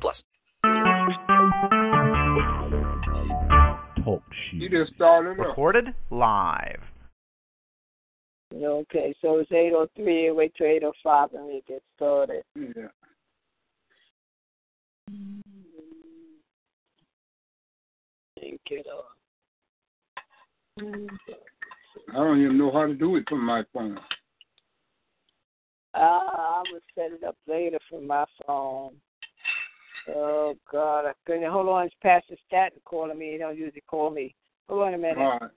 plus. Talk. You just started up. Recorded live. Okay, so it's 803. Wait till 805 and we get started. Yeah. Thank you, Lord. I don't even know how to do it from my phone. Uh, I will set it up later from my phone. Oh God, I couldn't. Hold on, it's Pastor Staten calling me. He don't usually call me. Hold on a minute. All right.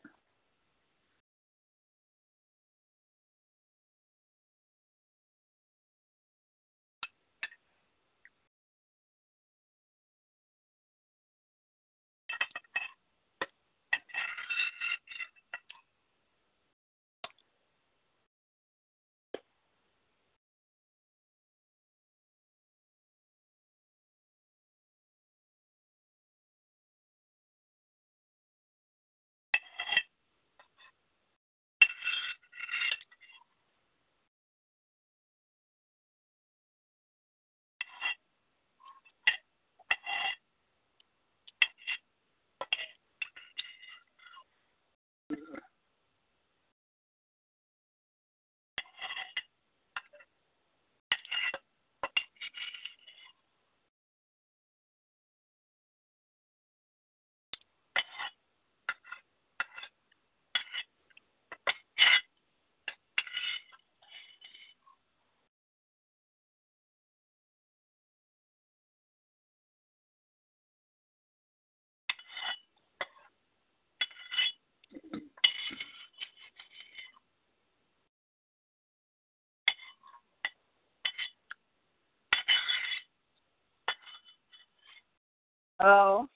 Oh,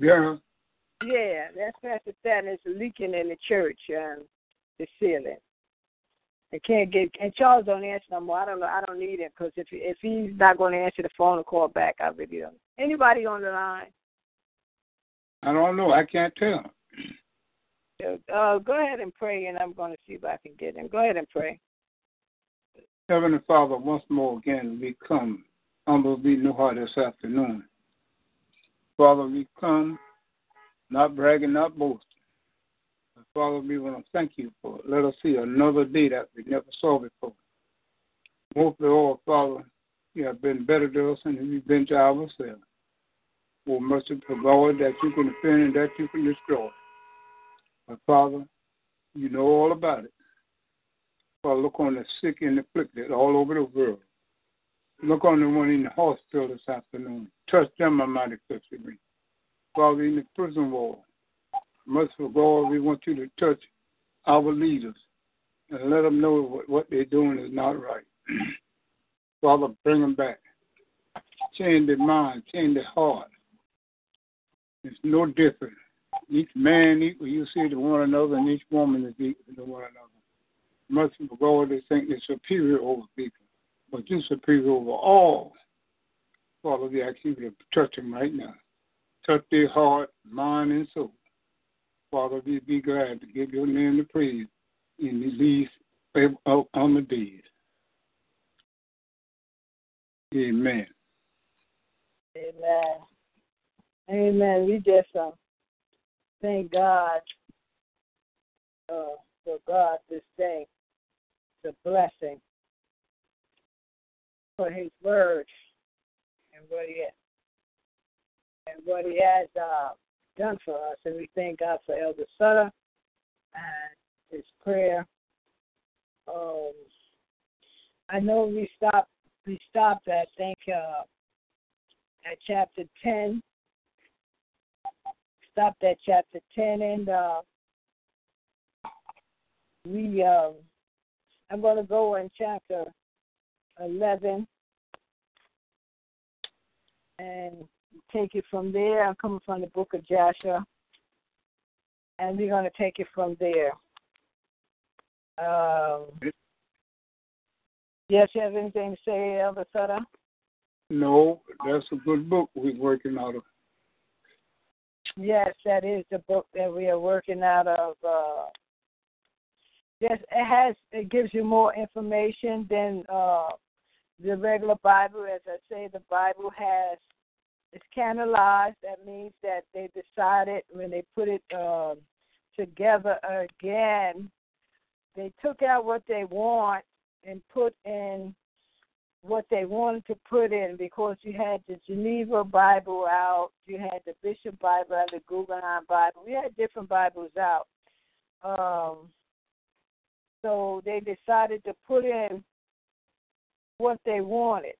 Yeah. yeah, that's Pastor Staten. It's leaking in the church, um, the ceiling. I can't get. And Charles don't answer no more. I don't know. I don't need him because if if he's not going to answer the phone or call back, I really don't. Anybody on the line? I don't know. I can't tell. Uh, go ahead and pray, and I'm going to see if I can get him. Go ahead and pray. Heavenly Father, once more again, we come humble we know how this afternoon. Father, we come not bragging, not boasting. Father, we want to thank you for. Let us see another day that we never saw before. Most of all, Father, you have been better to us than we've been to ourselves. Oh, merciful God, that you can defend and that you can destroy. But Father, you know all about it. Father, look on the sick and afflicted all over the world. Look on the one in the hospital this afternoon. Touch them, Almighty Christian. Father, in the prison wall. Merciful God, we want you to touch our leaders and let them know what, what they're doing is not right. Father, bring them back. Change their mind, change their heart. It's no different. Each man equal, you see to one another, and each woman is equal to one another. Merciful God, they think they're superior over people, but you're superior over all. Father, we ask you to touch them right now. Touch their heart, mind, and soul. Father, we be glad to give your name the praise in the least on the dead. Amen. Amen. Amen. We just uh, thank God uh, for God this day. It's a blessing for His word and what He and what He has uh, done for us, and we thank God for Elder Sutter and his prayer. Um, I know we stopped. We stopped at think uh, at chapter ten. Stopped at chapter ten, and uh, we. Um, I'm going to go in chapter eleven. And take it from there. I'm coming from the book of Joshua, and we're going to take it from there. Um, yes, you have anything to say, Elder Sutter? No, that's a good book we're working out of. Yes, that is the book that we are working out of. Uh, yes, it has. It gives you more information than uh, the regular Bible. As I say, the Bible has it's canonized. That means that they decided when they put it uh, together again, they took out what they want and put in what they wanted to put in because you had the Geneva Bible out, you had the Bishop Bible out, the Gutenberg Bible. We had different Bibles out. Um, so they decided to put in what they wanted.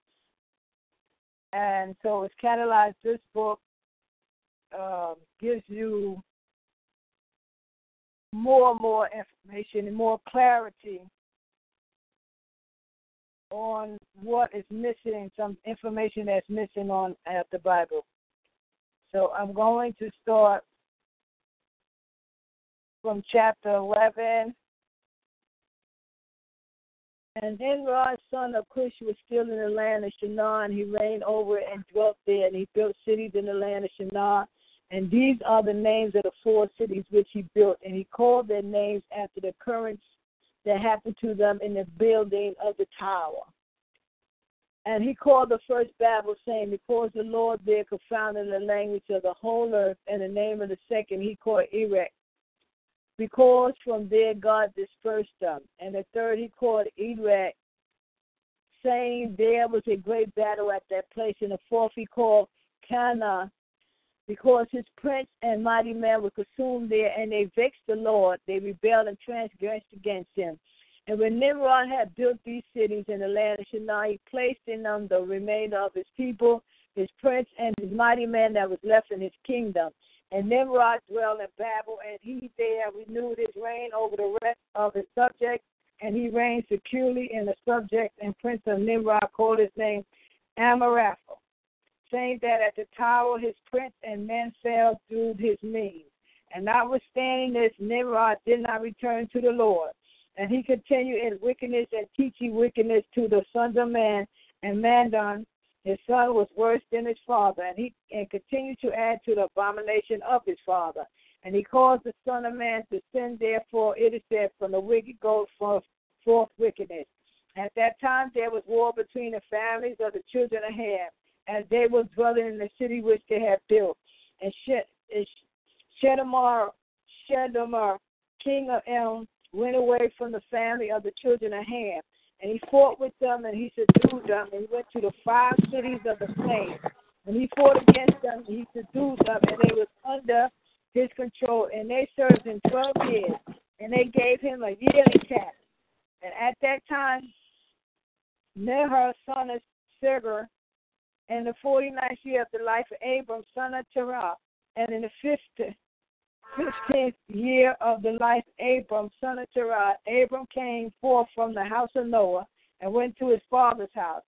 And so it's like this book um, gives you more and more information and more clarity on what is missing, some information that's missing on at the Bible. So I'm going to start from chapter 11. And Nimrod, son of Cush, was still in the land of Shinar, and he reigned over and dwelt there, and he built cities in the land of Shinar. And these are the names of the four cities which he built, and he called their names after the occurrence that happened to them in the building of the tower. And he called the first Babel, saying, Because the Lord there confounded the language of the whole earth, and the name of the second he called Erech, because from there God dispersed them. And the third he called Eched, saying, There was a great battle at that place. And the fourth he called Cana, because his prince and mighty men were consumed there, and they vexed the Lord. They rebelled and transgressed against him. And when Nimrod had built these cities in the land of Shinar, he placed in them the remainder of his people, his prince, and his mighty men that was left in his kingdom. And Nimrod dwelled in Babel, and he there renewed his reign over the rest of his subjects, and he reigned securely in the subject and prince of Nimrod called his name Amraphel saying that at the tower his prince and men fell through his means. And notwithstanding this, Nimrod did not return to the Lord. And he continued in wickedness and teaching wickedness to the sons of man. And Mardon, his son, was worse than his father. And he and continued to add to the abomination of his father. And he caused the Son of Man to sin, therefore it is said, from the wicked goes forth, forth wickedness. At that time there was war between the families of the children of Ham and they were dwelling in the city which they had built. And Shedemar, Shedemar, king of Elam, went away from the family of the children of Ham. And he fought with them and he subdued them. And he went to the five cities of the plain. And he fought against them and he subdued them. And they was under his control. And they served him 12 years. And they gave him a yearly tax. And at that time, Nahor, son of Segar, in the 49th year of the life of Abram, son of Terah, and in the 50, 15th year of the life Abram, son of Terah, Abram came forth from the house of Noah and went to his father's house.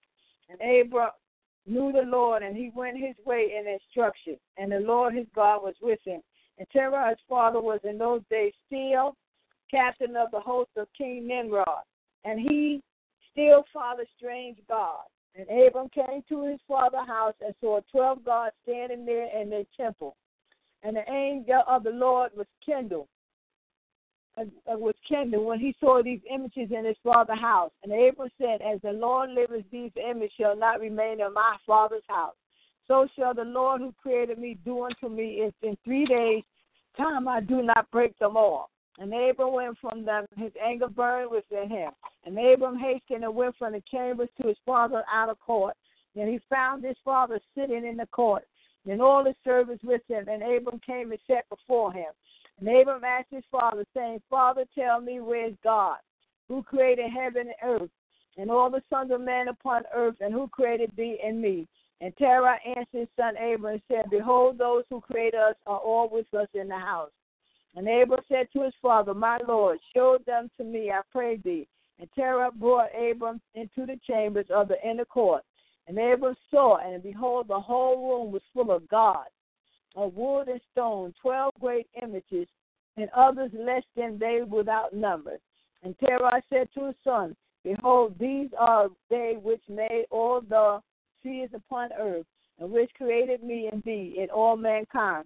And Abram knew the Lord, and he went his way in instruction. And the Lord his God was with him. And Terah, his father, was in those days still captain of the host of King Nimrod. And he still followed strange gods and Abram came to his father's house and saw twelve gods standing there in their temple. And the angel of the Lord was kindled, uh, was kindled when he saw these images in his father's house. And Abram said, As the Lord liveth, these images shall not remain in my father's house. So shall the Lord who created me do unto me if in three days time I do not break them all. And Abram went from them, his anger burned within him. And Abram hastened and went from the chambers to his father out of court. And he found his father sitting in the court, and all his servants with him. And Abram came and sat before him. And Abram asked his father, saying, Father, tell me where is God, who created heaven and earth, and all the sons of men upon earth, and who created thee and me? And Terah answered his son Abram and said, Behold, those who create us are all with us in the house. And Abram said to his father, My Lord, show them to me, I pray thee. And Terah brought Abram into the chambers of the inner court. And Abram saw, and behold, the whole room was full of gods, of wood and stone, twelve great images, and others less than they without number. And Terah said to his son, Behold, these are they which made all the trees upon earth, and which created me and thee and all mankind.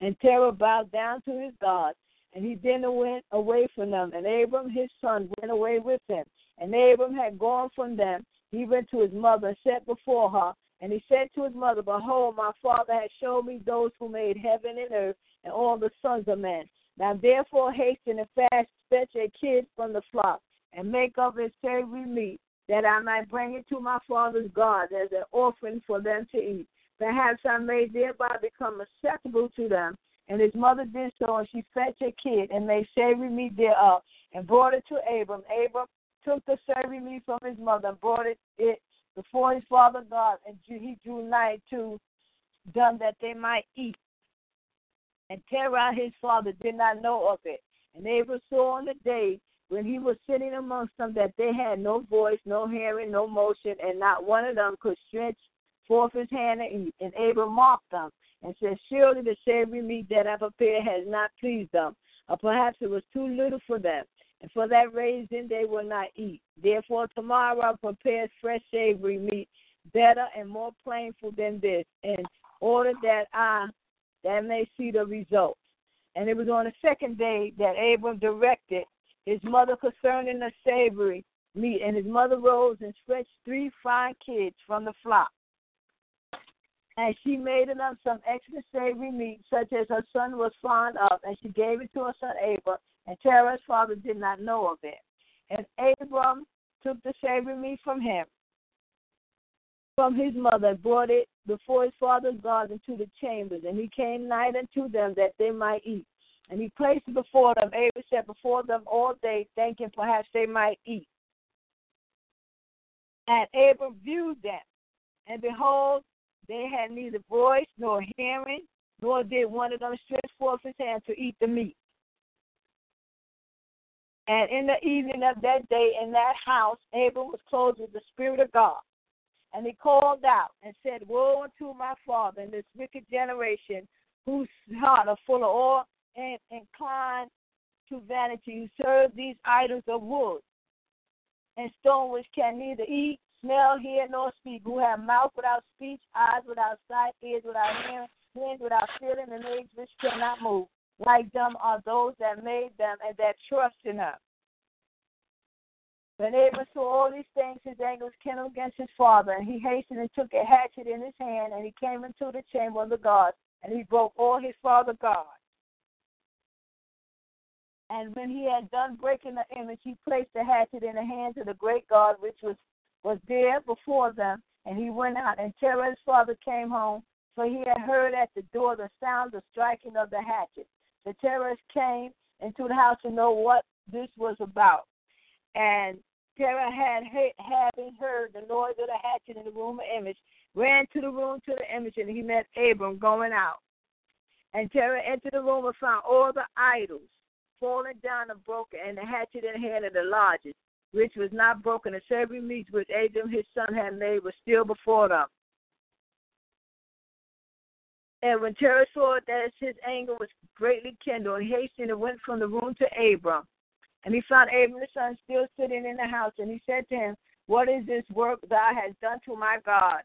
And Terah bowed down to his God, and he then went away from them. And Abram his son went away with him. And Abram had gone from them. He went to his mother and sat before her. And he said to his mother, Behold, my father has shown me those who made heaven and earth and all the sons of men. Now therefore hasten and fast, fetch a kid from the flock, and make of it savory meat, that I might bring it to my father's God as an offering for them to eat. Perhaps I may thereby become acceptable to them. And his mother did so, and she fetched a kid and made savory meat thereof, and brought it to Abram. Abram took the savory meat from his mother and brought it, it before his father God, and he drew nigh to them that they might eat. And Terah his father did not know of it. And Abram saw on the day when he was sitting amongst them that they had no voice, no hearing, no motion, and not one of them could stretch forth his hand and. And Abram mocked them and said, Surely the savory meat that I prepared has not pleased them, or perhaps it was too little for them. And for that reason they will not eat. Therefore tomorrow I prepare fresh savory meat, better and more plainful than this, in order that I that may see the results. And it was on the second day that Abram directed his mother concerning the savory meat, and his mother rose and stretched three fine kids from the flock. And she made them some extra savory meat, such as her son was fond of, and she gave it to her son Abram, and Terah's father did not know of it. And Abram took the savory meat from him, from his mother, and brought it before his father's God into the chambers, and he came nigh unto them that they might eat. And he placed it before them. Abram sat before them all day, thinking perhaps they might eat. And Abram viewed them, and behold, they had neither voice nor hearing, nor did one of them stretch forth his hand to eat the meat. And in the evening of that day in that house, Abram was clothed with the Spirit of God. And he called out and said, Woe unto my father and this wicked generation, whose heart are full of all and inclined to vanity, who serve these idols of wood and stone, which can neither eat, smell, hear, nor speak, who have mouth without speech, eyes without sight, ears without hearing, hands without feeling, and legs which cannot move. Like them are those that made them and that trust in them. When Abram saw all these things, his anger was kindled against his father, and he hastened and took a hatchet in his hand, and he came into the chamber of the guard, and he broke all his father's guards. And when he had done breaking the image, he placed the hatchet in the hands of the great God which was, was there before them, and he went out. And Terah's father came home, for he had heard at the door the sound of striking of the hatchet. The terrorists came into the house to know what this was about. And Terah had having heard the noise of the hatchet in the room of image, ran to the room to the image, and he met Abram going out. And Terah entered the room and found all the idols fallen down and broken, and the hatchet in the hand of the largest, which was not broken. and savory meats which Abram his son had made was still before them. And when Terah saw that his anger was greatly kindled, he hastened and went from the room to Abram. And he found Abram son still sitting in the house, and he said to him, What is this work thou hast done to my God?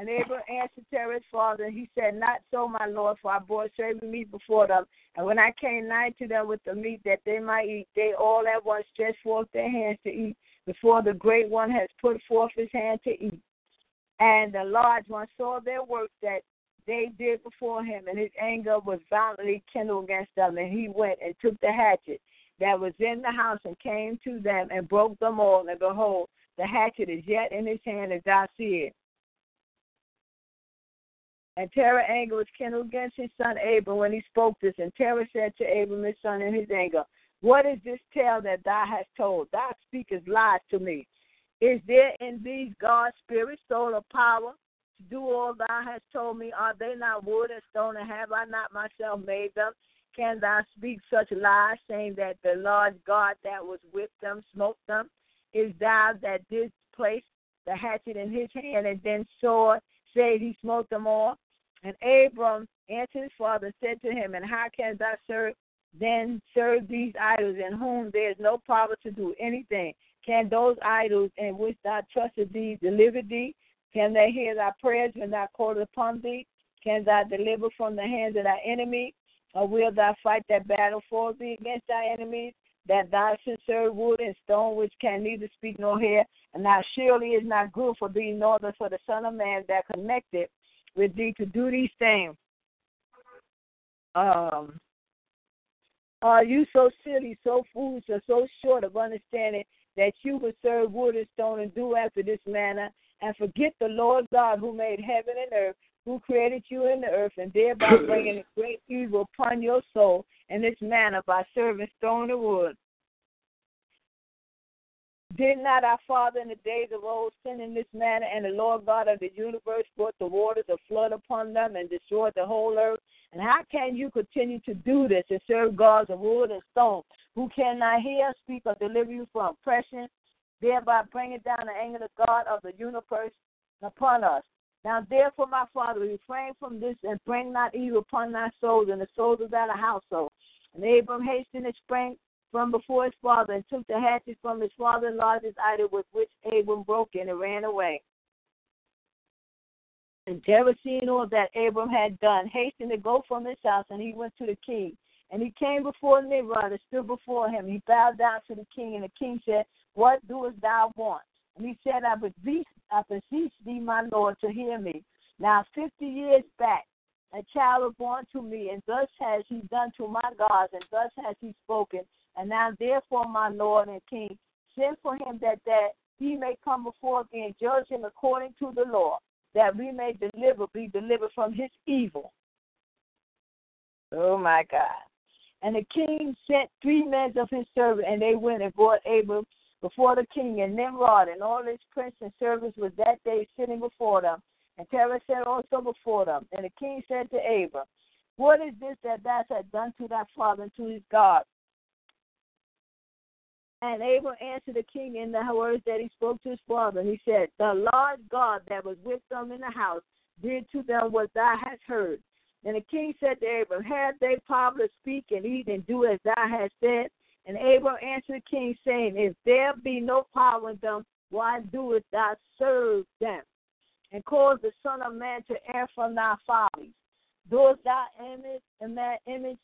And Abram answered Terah's father, and he said, Not so, my lord, for I brought savory meat before them. And when I came nigh to them with the meat that they might eat, they all at once stretched forth their hands to eat, before the great one has put forth his hand to eat. And the large one saw their work that they did before him, and his anger was violently kindled against them. And he went and took the hatchet that was in the house and came to them and broke them all. And behold, the hatchet is yet in his hand as I see it. And Terah anger was kindled against his son Abram when he spoke this. And Terah said to Abram his son in his anger, What is this tale that thou hast told? Thou speakest lies to me. Is there in these God's spirit, soul, or power do all thou hast told me? Are they not wood and stone, and have I not myself made them? Can thou speak such lies, saying that the Lord God that was with them smote them? Is thou that didst place the hatchet in his hand, and then sword, say he smote them all. And Abram answered his father said to him, And how can thou serve then serve these idols in whom there is no power to do anything? Can those idols in which thou trusted thee deliver thee? Can they hear thy prayers when thou callest upon thee? Can thou deliver from the hands of thy enemy? Or will thou fight that battle for thee against thy enemies? That thou should serve wood and stone which can neither speak nor hear, and now surely is not good for thee, nor for the Son of Man that connected with thee to do these things. Um, are you so silly, so foolish, or so short of understanding that you would serve wood and stone and do after this manner, and forget the Lord God who made heaven and earth, who created you in the earth, and thereby bringing great evil upon your soul in this manner by serving stone and wood? Did not our father in the days of old sin in this manner, and the Lord God of the universe brought the waters of flood upon them and destroyed the whole earth? And how can you continue to do this and serve gods of wood and stone, who cannot hear, speak, or deliver you from oppression, thereby bringing down the anger of God of the universe upon us? Now, therefore, my father, refrain from this and bring not evil upon thy souls and the souls of thy household. And Abram hastened and sprang from before his father and took the hatchet from his father lodged his idol with which Abram broke in and ran away. And Terah, seeing all that Abram had done, hastened to go from his house, and he went to the king. And he came before Nimrod and stood before him. He bowed down to the king, and the king said, What doest thou want? And he said, I beseech, I beseech thee, my lord, to hear me. Now fifty years back, a child was born to me, and thus has he done to my gods, and thus has he spoken. And now, therefore, my Lord and King, send for him that that he may come before thee and judge him according to the law, that we may deliver, be delivered from his evil. Oh my God. And the king sent three men of his servants, and they went and brought Abram before the king, and Nimrod and all his princes and servants was that day sitting before them. And Terah said also before them. And the king said to Abram, What is this that thou hast done to thy father and to his God? And Abram answered the king in the words that he spoke to his father. He said, The Lord God that was with them in the house did to them what thou hast heard. And the king said to Abram, Have they power to speak and eat and do as thou hast said? And Abram answered the king, saying, If there be no power in them, why doest thou serve them? And cause the Son of Man to err from thy follies. Dost thou image, image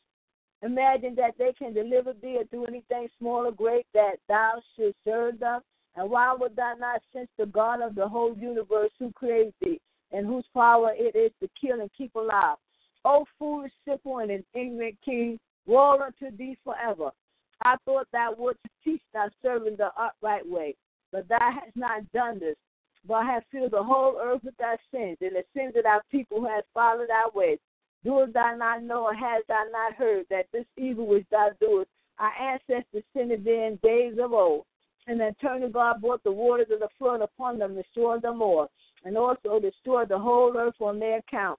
Imagine that they can deliver thee or do anything small or great that thou should serve them. And why would thou not sense the God of the whole universe who created thee and whose power it is to kill and keep alive? O foolish, simple, and ignorant king, woe unto thee forever. I thought thou wouldst teach thy servant the upright way, but thou hast not done this, but hast filled the whole earth with thy sins, and the sins of thy people who have followed thy ways. Doest thou not know, or hast thou not heard, that this evil which thou doest, our ancestors sinned in days of old? And the eternal God brought the waters of the flood upon them, destroyed them all, and also destroyed the whole earth on their account.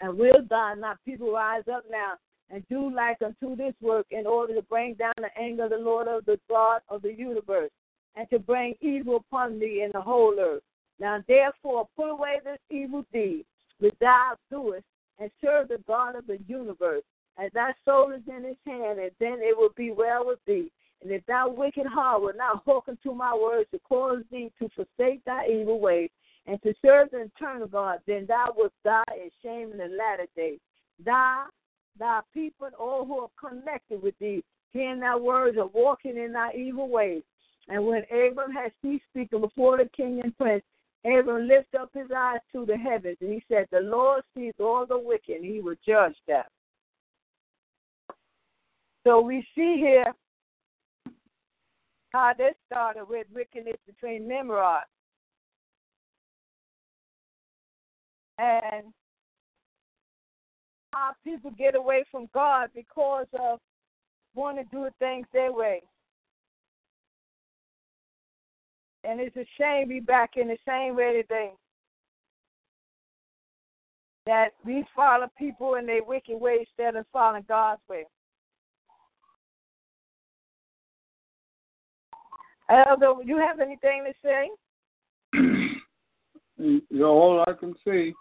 And will thou not people rise up now and do like unto this work in order to bring down the anger of the Lord of the God of the universe, and to bring evil upon thee in the whole earth? Now therefore put away this evil deed which thou doest, and serve the God of the universe, as thy soul is in his hand, and then it will be well with thee. And if thy wicked heart will not hearken to my words to cause thee to forsake thy evil ways, and to serve the eternal God, then thou wilt die in shame in the latter days. Thou, thy people, and all who are connected with thee, hearing thy words are walking in thy evil ways. And when Abram had ceased speaking before the king and prince, Abram lifted up his eyes to the heavens, and he said, The Lord sees all the wicked, and he will judge them. So we see here how this started with wickedness between Nimrod and how people get away from God because of wanting to do things their way. And it's a shame we back in the same way today. That we follow people in their wicked ways instead of following God's way. Elder, you have anything to say? all I can say,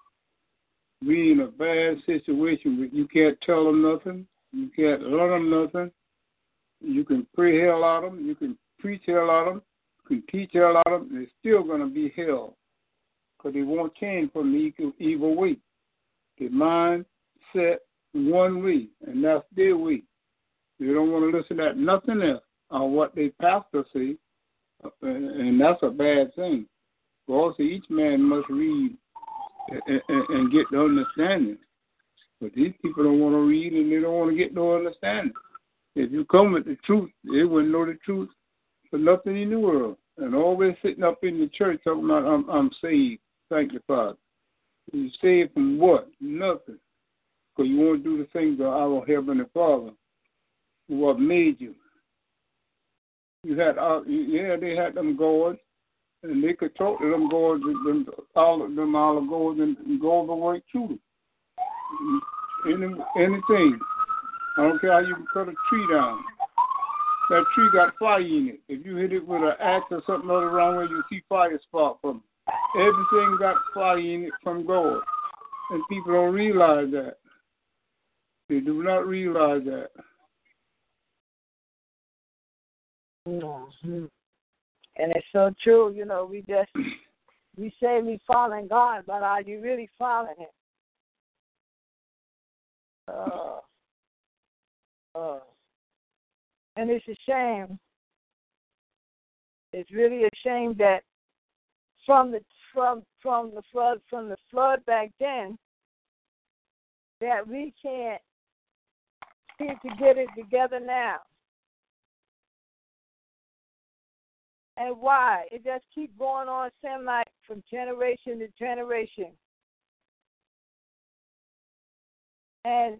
we in a bad situation. You can't tell them nothing. You can't learn them nothing. You can pray hell out of them. You can preach hell out of them. You can teach hell out of them. They're still going to be hell because they won't change from the evil, way. Their mind set one way, and that's their way. They don't want to listen to nothing else on what their pastor say, uh, and that's a bad thing. But also, each man must read and, and, get the understanding. But these people don't want to read and they don't want to get no understanding. If you come with the truth, they wouldn't know the truth for nothing in the world. And always sitting up in the church talking about, I'm, I'm saved. Thank you, saved from what? Nothing. Because you want to do the things of our Heavenly Father, what made you. You had, uh, yeah, they had them gods, and they could talk to them gods, them, all of them, the gods, and, and go over right to them. Any, anything. I don't care how you cut a tree down. That tree got fire in it. If you hit it with an axe or something other wrong way, you see fire spark from it. Everything got fire in it from God. And people don't realize that. They do not realize that. Mm-hmm. And it's so true, you know, we just we say we following God, but are you really following him? Uh, uh, and it's a shame. It's really a shame that from the from from the flood from the flood back then that we can't seem to get it together now. And why? It just keep going on seem like from generation to generation. And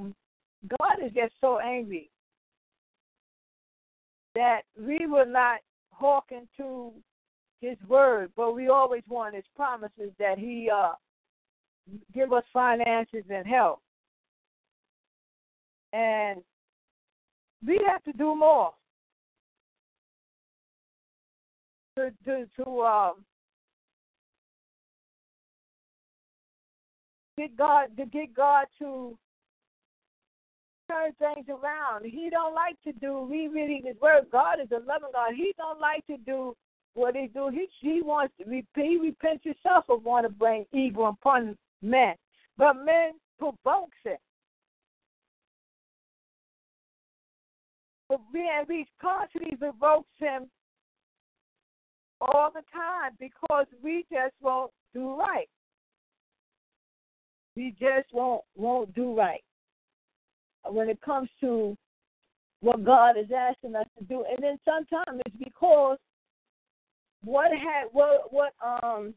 God is just so angry that we will not hearken to his word, but we always want his promises that he uh give us finances and help. And we have to do more to to to um get God to get God to turn things around. He don't like to do rereading His Word. God is a loving God. He don't like to do what He do. He He wants to repent. He repents Himself of want to bring evil upon men, but men provokes it. But and we constantly provokes Him all the time because we just won't do right. We just won't won't do right when it comes to what God is asking us to do. And then sometimes it's because what had what what um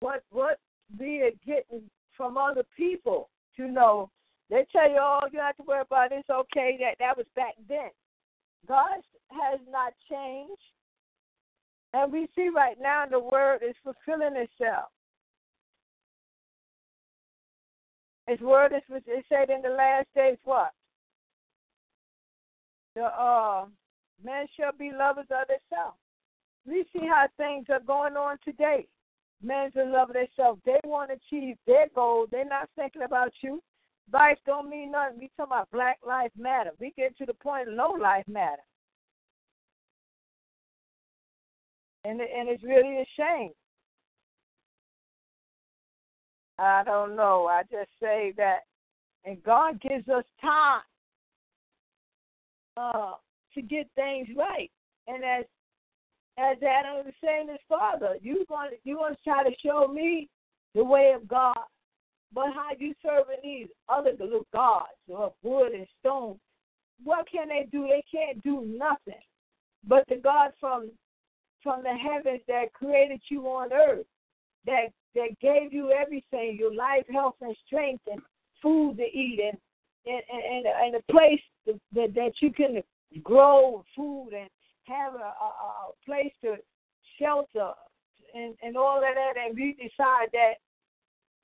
what what we are getting from other people to know. They tell you, oh, you have to worry about this. Okay, that that was back then. God has not changed, and we see right now the word is fulfilling itself. His word is it said in the last days what? The uh men shall be lovers of themselves. We see how things are going on today. Men are loving themselves. They want to achieve their goal. They're not thinking about you. Life don't mean nothing. We talking about Black Lives Matter. We get to the point no life matter. And and it's really a shame. I don't know. I just say that, and God gives us time uh, to get things right. And as as Adam was saying his father, you want you want to try to show me the way of God, but how you serving these other little gods of wood and stone? What can they do? They can't do nothing. But the God from from the heavens that created you on earth, that that gave you everything, your life, health, and strength, and food to eat, and and and, and a place that that you can grow food and have a, a, a place to shelter and and all of that, and we decide that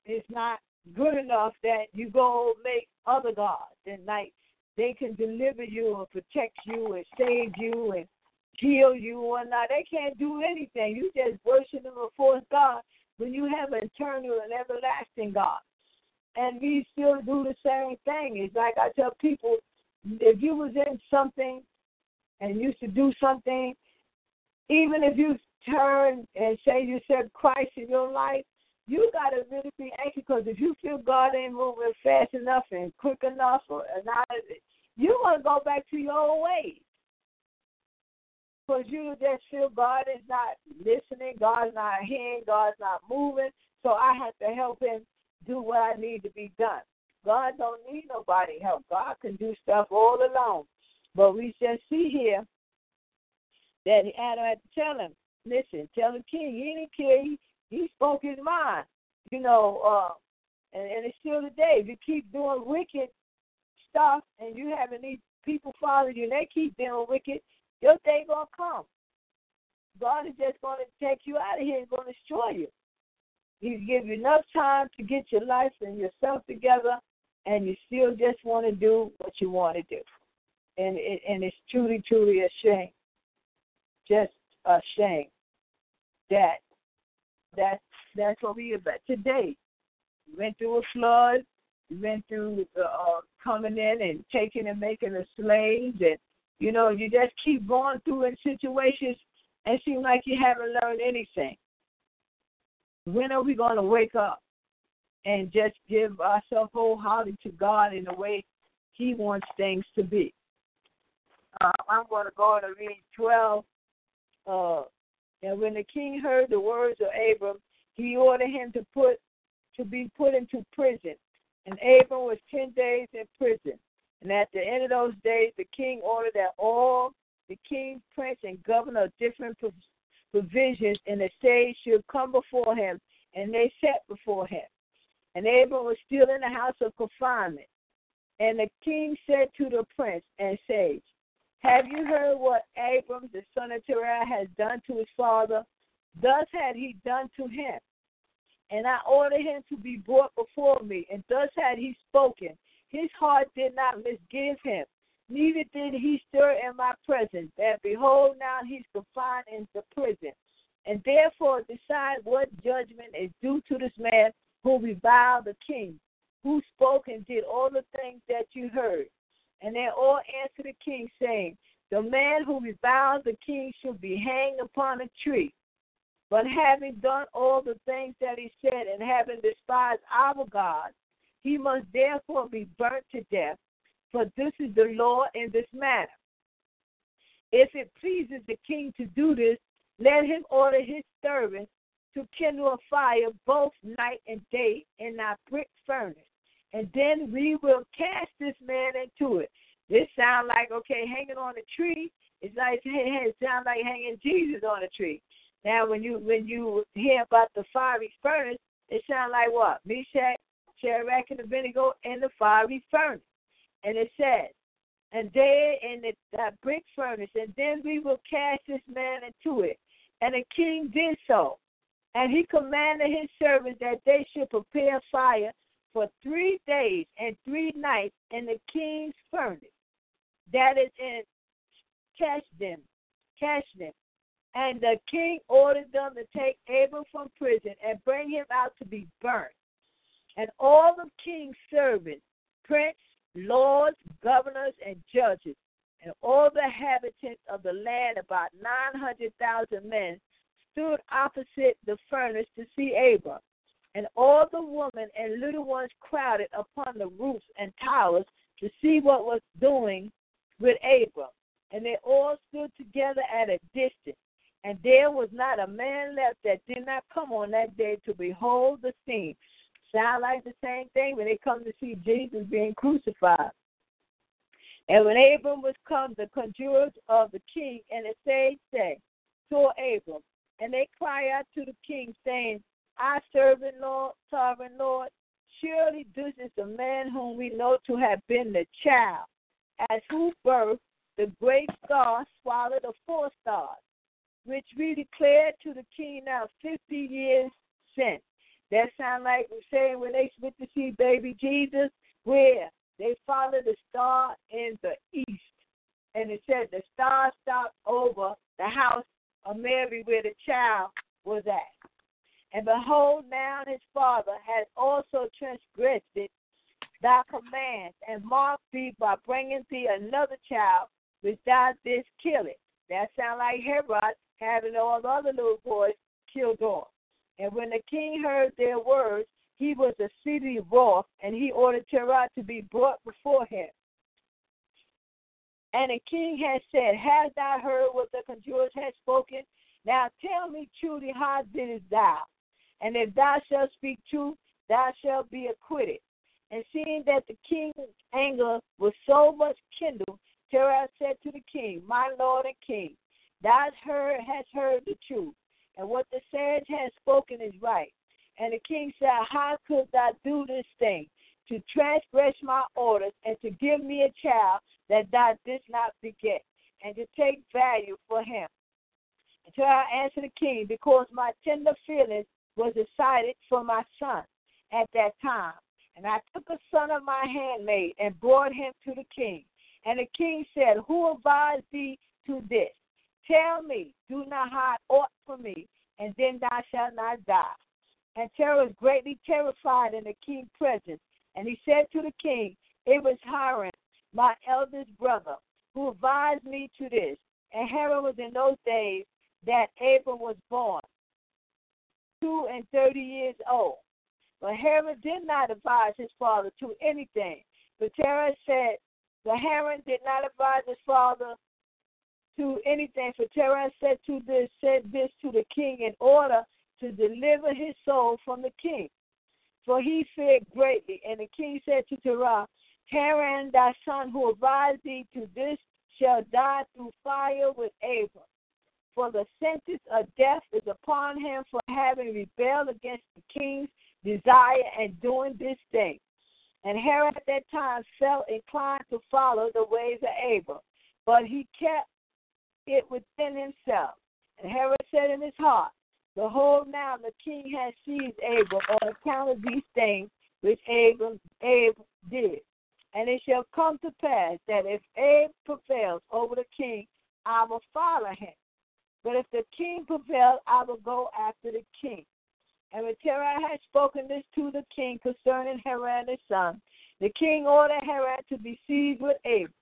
it's not good enough that you go make other gods and like they can deliver you and protect you and save you and heal you or not. They can't do anything. You just worship them false God when you have an eternal and everlasting God. And we still do the same thing. It's like I tell people, if you was in something and used to do something, even if you turn and say you said Christ in your life, you got to really be anxious because if you feel God ain't moving fast enough and quick enough or not, you want to go back to your old ways. Because you just feel God is not listening, God's not hearing, God's not moving. So I have to help him do what I need to be done. God don't need nobody help. God can do stuff all alone. But we just see here that Adam had to tell him, listen, tell the king, he didn't. He, he spoke his mind. You know, uh, and, and it's still the day. If you keep doing wicked stuff and you having these people follow you and they keep doing wicked, your day gonna come. God is just gonna take you out of here and gonna destroy you. He give you enough time to get your life and yourself together, and you still just want to do what you want to do, and it, and it's truly, truly a shame, just a shame that that that's what we about today. We went through a flood. We went through uh, coming in and taking and making us slaves, and you know you just keep going through in situations and seem like you haven't learned anything. When are we going to wake up and just give ourselves wholeheartedly to God in the way He wants things to be? Uh, I'm going to go and read 12. Uh, and when the king heard the words of Abram, he ordered him to put to be put into prison. And Abram was ten days in prison. And at the end of those days, the king ordered that all the king, prince, and governor of different provisions in the state should come before him, and they sat before him. And Abram was still in the house of confinement. And the king said to the prince and sage, Have you heard what Abram, the son of Terah, has done to his father? Thus had he done to him. And I ordered him to be brought before me, and thus had he spoken. His heart did not misgive him, neither did he stir in my presence. And behold, now he's confined in the prison. And therefore decide what judgment is due to this man who reviled the king, who spoke and did all the things that you heard. And they all answered the king, saying, The man who reviled the king should be hanged upon a tree. But having done all the things that he said, and having despised our God, he must therefore be burnt to death. For this is the law in this matter. If it pleases the king to do this, let him order his servants to kindle a fire both night and day in our brick furnace, and then we will cast this man into it. This sounds like okay, hanging on a tree. It's like it sounds like hanging Jesus on a tree. Now, when you when you hear about the fiery furnace, it sounds like what? Meshach, Shadrach, and Abednego in the fiery furnace. And it says, and they in the uh, brick furnace, and then we will cast this man into it. And the king did so. And he commanded his servants that they should prepare fire for three days and three nights in the king's furnace. That is in Casdim, Casdim. And the king ordered them to take Abel from prison and bring him out to be burnt. And all the king's servants, prince, lords, governors, and judges, and all the inhabitants of the land, about 900,000 men, stood opposite the furnace to see Abram. And all the women and little ones crowded upon the roofs and towers to see what was doing with Abram. And they all stood together at a distance. And there was not a man left that did not come on that day to behold the scene. Sound like the same thing when they come to see Jesus being crucified. And when Abram was come, the conjurers of the king and the sage say, saw Abram, and they cry out to the king, saying, Our servant Lord, sovereign Lord, surely this is the man whom we know to have been the child, as who birth the great star swallowed the four stars, which we declared to the king now fifty years since. That sound like we're saying when they went to see baby Jesus, where they followed the star in the east. And it said the star stopped over the house of Mary where the child was at. And behold, now his father had also transgressed it, thy commands, and marked thee by bringing thee another child, which thou didst kill it. That sound like Herod having all the other little boys killed off. And when the king heard their words, he was exceedingly wroth, and he ordered Terah to be brought before him. And the king had said, Hast thou heard what the conjurers had spoken? Now tell me truly, how didst thou? And if thou shalt speak truth, thou shalt be acquitted. And seeing that the king's anger was so much kindled, Terah said to the king, My lord and king, thou hast heard the truth, and what the sage has spoken is right. And the king said, How could thou do this thing? To transgress my orders and to give me a child that thou didst not beget, and to take value for him. And Terah answered the king, Because my tender feelings was decided for my son at that time. And I took a son of my handmaid and brought him to the king. And the king said, Who advised thee to this? Tell me, do not hide aught from me, and then thou shalt not die. And Terah was greatly terrified in the king's presence. And he said to the king, It was Hiram, my eldest brother, who advised me to this. And Hiram was in those days that Abram was born, two and thirty years old. But Hiram did not advise his father to anything. But Terah said, but Hiram did not advise his father to anything. For Terah said to this said this to the king in order to deliver his soul from the king. For he feared greatly. And the king said to Terah, Haran, thy son who advised thee to this, shall die through fire with Abram. For the sentence of death is upon him for having rebelled against the king's desire and doing this thing. And Herod at that time felt inclined to follow the ways of Abram, but he kept it within himself. And Herod said in his heart, Behold, now the king has seized Abram on account of these things which Abram, Abram did. And it shall come to pass that if Abe prevails over the king, I will follow him. But if the king prevails, I will go after the king. And when Terah had spoken this to the king concerning Haran his son, the king ordered Haran to be seized with Abram.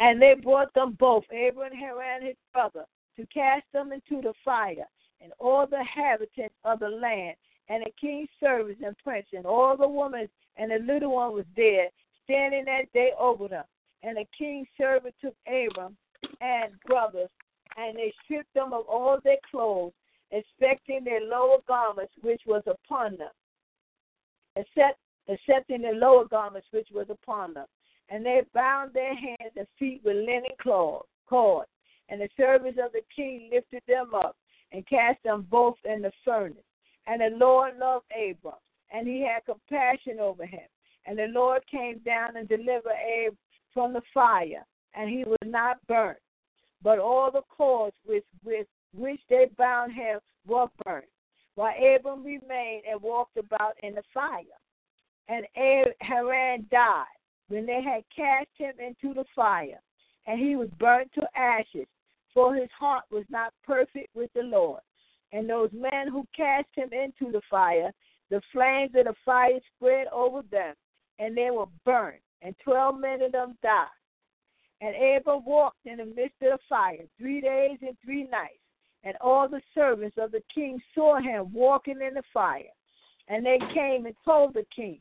And they brought them both, Abram and Haran his brother, to cast them into the fire, and all the inhabitants of the land, and the king's servants and princes, and all the women and the little one was there, standing that day over them. And the king's servant took Abram and brothers, and they stripped them of all their clothes, expecting their lower garments which was upon them, except excepting the lower garments which was upon them. And they bound their hands and feet with linen cord, and the servants of the king lifted them up and cast them both in the furnace. And the Lord loved Abram, and he had compassion over him. And the Lord came down and delivered Abram from the fire, and he was not burnt. But all the cords with, with which they bound him were burnt, while Abram remained and walked about in the fire. And Haran died when they had cast him into the fire, and he was burnt to ashes, for his heart was not perfect with the Lord. And those men who cast him into the fire, the flames of the fire spread over them, and they were burnt, and twelve men of them died. And Abram walked in the midst of the fire three days and three nights. And all the servants of the king saw him walking in the fire. And they came and told the king,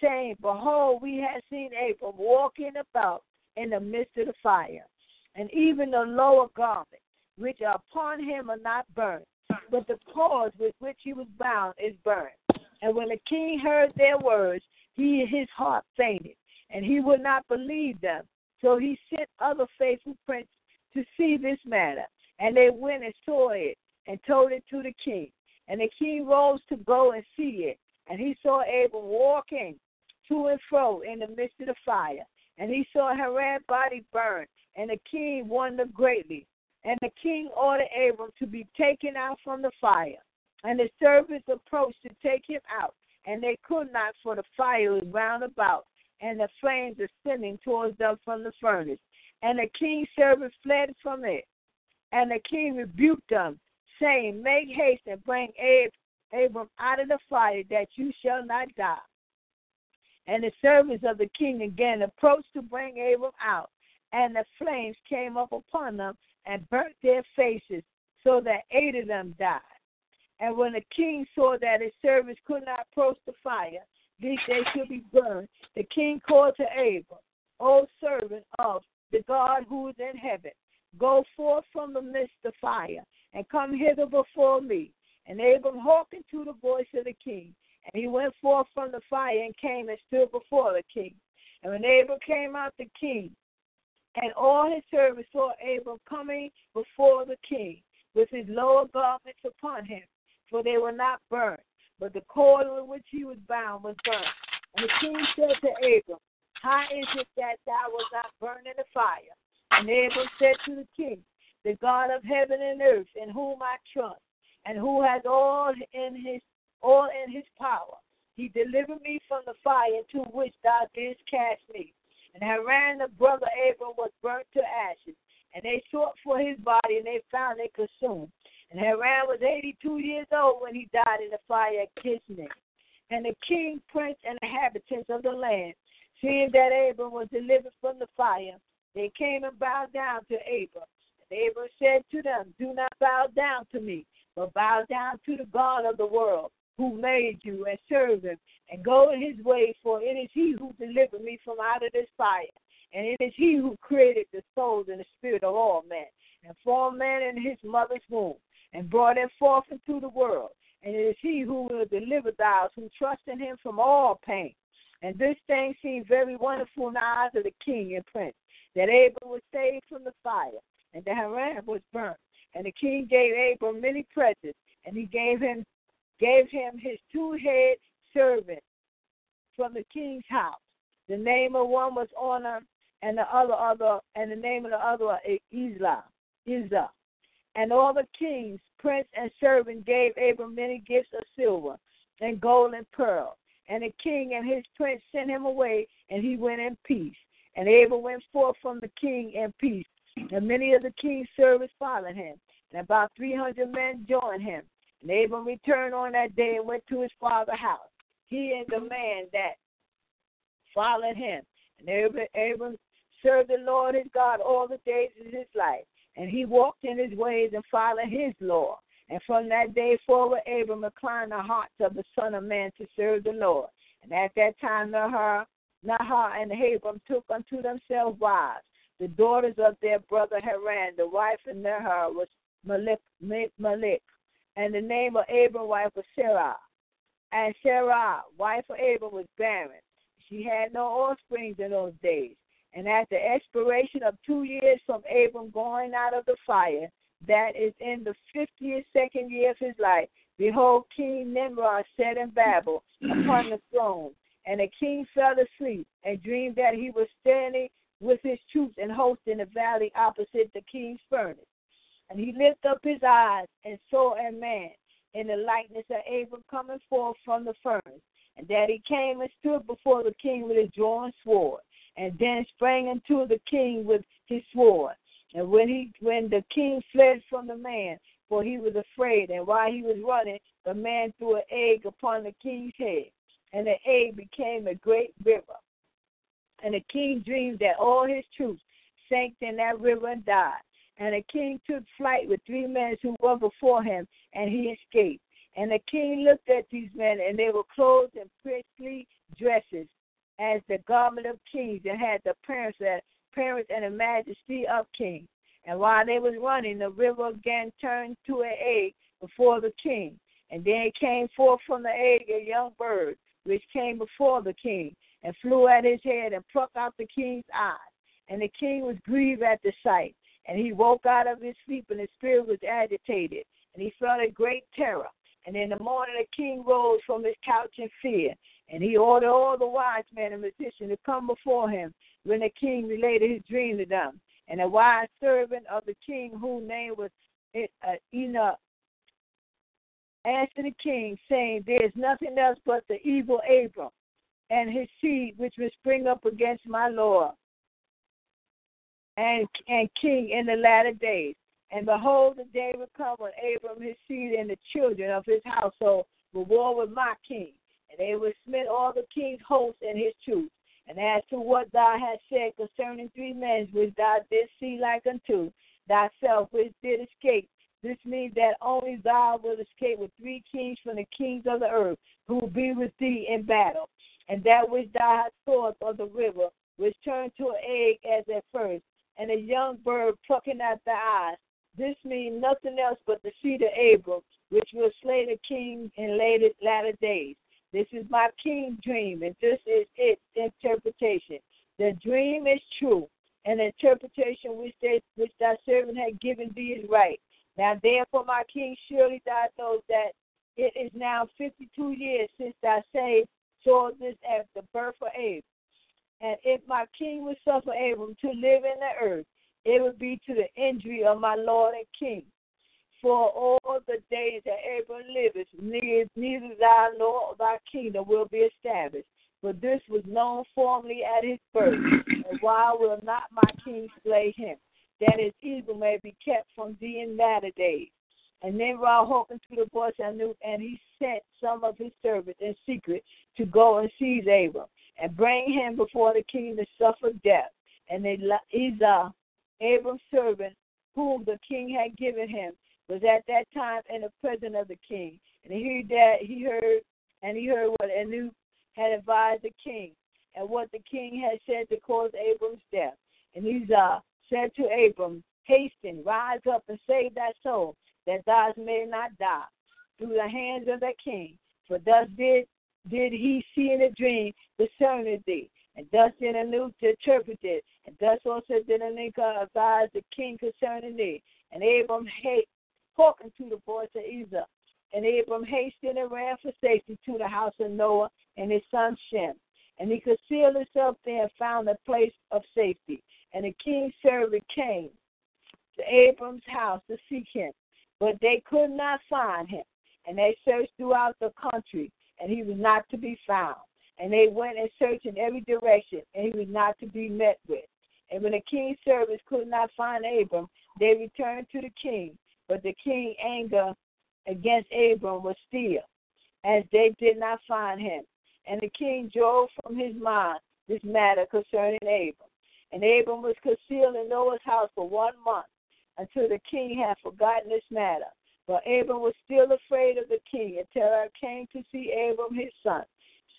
saying, Behold, we have seen Abram walking about in the midst of the fire. And even the lower garments which are upon him are not burned, but the cords with which he was bound is burned. And when the king heard their words, he his heart fainted, and he would not believe them. So he sent other faithful princes to see this matter. And they went and saw it and told it to the king. And the king rose to go and see it. And he saw Abram walking to and fro in the midst of the fire. And he saw Haran's body burned. And the king wondered greatly. And the king ordered Abram to be taken out from the fire. And the servants approached to take him out. And they could not, for the fire was round about, and the flames ascending towards them from the furnace. And the king's servants fled from it And the king rebuked them, saying, Make haste and bring Ab- Abram out of the fire, that you shall not die. And the servants of the king again approached to bring Abram out, and the flames came up upon them and burnt their faces, so that eight of them died. And when the king saw that his servants could not approach the fire, lest they shall be burned, the king called to Abram, O servant of the God who is in heaven, go forth from the midst of fire, and come hither before me. And Abram hearkened to the voice of the king. And he went forth from the fire and came and stood before the king. And when Abram came out, the king and all his servants saw Abram coming before the king with his lower garments upon him, for they were not burned, but the cord with which he was bound was burnt. And the king said to Abram, How is it that thou was not burned in the fire? And Abram said to the king, The God of heaven and earth, in whom I trust, and who has all in his all in his power. He delivered me from the fire into which thou didst cast me. And Haran, the brother Abram, was burnt to ashes. And they sought for his body, and they found it consumed. And Haran was 82 years old when he died in the fire at Kisneh. And the king, prince, and inhabitants of the land, seeing that Abram was delivered from the fire, they came and bowed down to Abram. And Abram said to them, Do not bow down to me, but bow down to the God of the world, who made you, and serve him, and go in his way, for it is he who delivered me from out of this fire. And it is he who created the souls and the spirit of all men, and formed man in his mother's womb, and brought it forth into the world. And it is he who will deliver those who trust in him from all pain. And this thing seemed very wonderful in the eyes of the king and prince, that Abram was saved from the fire, and that Haran was burnt. And the king gave Abram many presents, and he gave him gave him his two head servants from the king's house. The name of one was Honor, and the other other, and the name of the other was Isla, Isla. And all the kings, prince, and servant gave Abram many gifts of silver and gold and pearl. And the king and his prince sent him away, and he went in peace. And Abram went forth from the king in peace. And many of the king's servants followed him, and about three hundred men joined him. And Abram returned on that day and went to his father's house, he and the man that followed him. And Abram served the Lord his God all the days of his life. And he walked in his ways and followed his law. And from that day forward, Abram inclined the hearts of the Son of Man to serve the Lord. And at that time, Nahor, Nahor and Abram took unto themselves wives, the daughters of their brother Haran. The wife of Nahor was Malik, Malik, and the name of Abram's wife was Sarah. And Sarah, wife of Abram, was barren. She had no offspring in those days. And at the expiration of two years from Abram going out of the fire, that is in the fiftieth second year of his life, behold, King Nimrod sat in Babel upon the throne. And the king fell asleep and dreamed that he was standing with his troops and host in the valley opposite the king's furnace. And he lifted up his eyes and saw a man in the likeness of Abram coming forth from the furnace. And that he came and stood before the king with a drawn sword, and then sprang into the king with his sword. And when he when the king fled from the man, for he was afraid, and while he was running, the man threw an egg upon the king's head, and the egg became a great river. And the king dreamed that all his troops sank in that river and died. And the king took flight with three men who were before him, and he escaped. And the king looked at these men, and they were clothed in princely dresses, as the garment of kings, and had the appearance, appearance and the majesty of kings. And while they was running, the river again turned to an egg before the king. And then came forth from the egg a young bird, which came before the king, and flew at his head and plucked out the king's eye. And the king was grieved at the sight. And he woke out of his sleep, and his spirit was agitated, and he felt a great terror. And in the morning, the king rose from his couch in fear, and he ordered all the wise men and magicians to come before him. When the king related his dream to them, and a wise servant of the king, whose name was uh, Enoch, answered the king, saying, There is nothing else but the evil Abram and his seed, which will spring up against my Lord and, and king in the latter days. And behold, the day will come when Abram, his seed, and the children of his household will war with my king. And they will smite all the king's hosts and his troops. And as to what thou hast said concerning three men which thou didst see like unto thyself, which did escape, this means that only thou wilt escape with three kings from the kings of the earth, who will be with thee in battle. And that which thou hast thought of the river, which turned to an egg as at first, and a young bird plucking out the eyes. This means nothing else but the seed of Abram, which will slay the king in later, latter days. This is my king dream, and this is its interpretation. The dream is true, and the interpretation which they which thy servant had given thee is right. Now therefore, my king, surely thou knows that it is now fifty two years since thy saved saw this at the birth of Abram. And if my king would suffer Abram to live in the earth, it would be to the injury of my Lord and King. For all the days that Abram liveth, neither thou nor thy kingdom will be established. For this was known formerly at his birth. And why will not my king slay him? That his evil may be kept from thee in latter days. And Nimrod hearkened to the voice and and he sent some of his servants in secret to go and seize Abram and bring him before the king to suffer death. And Esau, Abram's servant, whom the king had given him, was at that time in the presence of the king. And he heard that he heard and he heard what Anu had advised the king, and what the king had said to cause Abram's death. And Esau uh, said to Abram, Hasten, rise up and save thy soul, that thou may not die through the hands of the king. For thus did did he see in a dream concerning thee, and thus did Anu interpret it, and thus also did Anu advise the king concerning thee. And Abram hate talking to the voice of Esau. And Abram hastened and ran for safety to the house of Noah and his son Shem. And he concealed himself there and found a place of safety. And the king's servant came to Abram's house to seek him, but they could not find him. And they searched throughout the country, and he was not to be found. And they went and searched in every direction, and he was not to be met with. And when the king's servants could not find Abram, they returned to the king. But the king's anger against Abram was still, as they did not find him. And the king drove from his mind this matter concerning Abram. And Abram was concealed in Noah's house for one month until the king had forgotten this matter. But Abram was still afraid of the king, and Terah came to see Abram his son,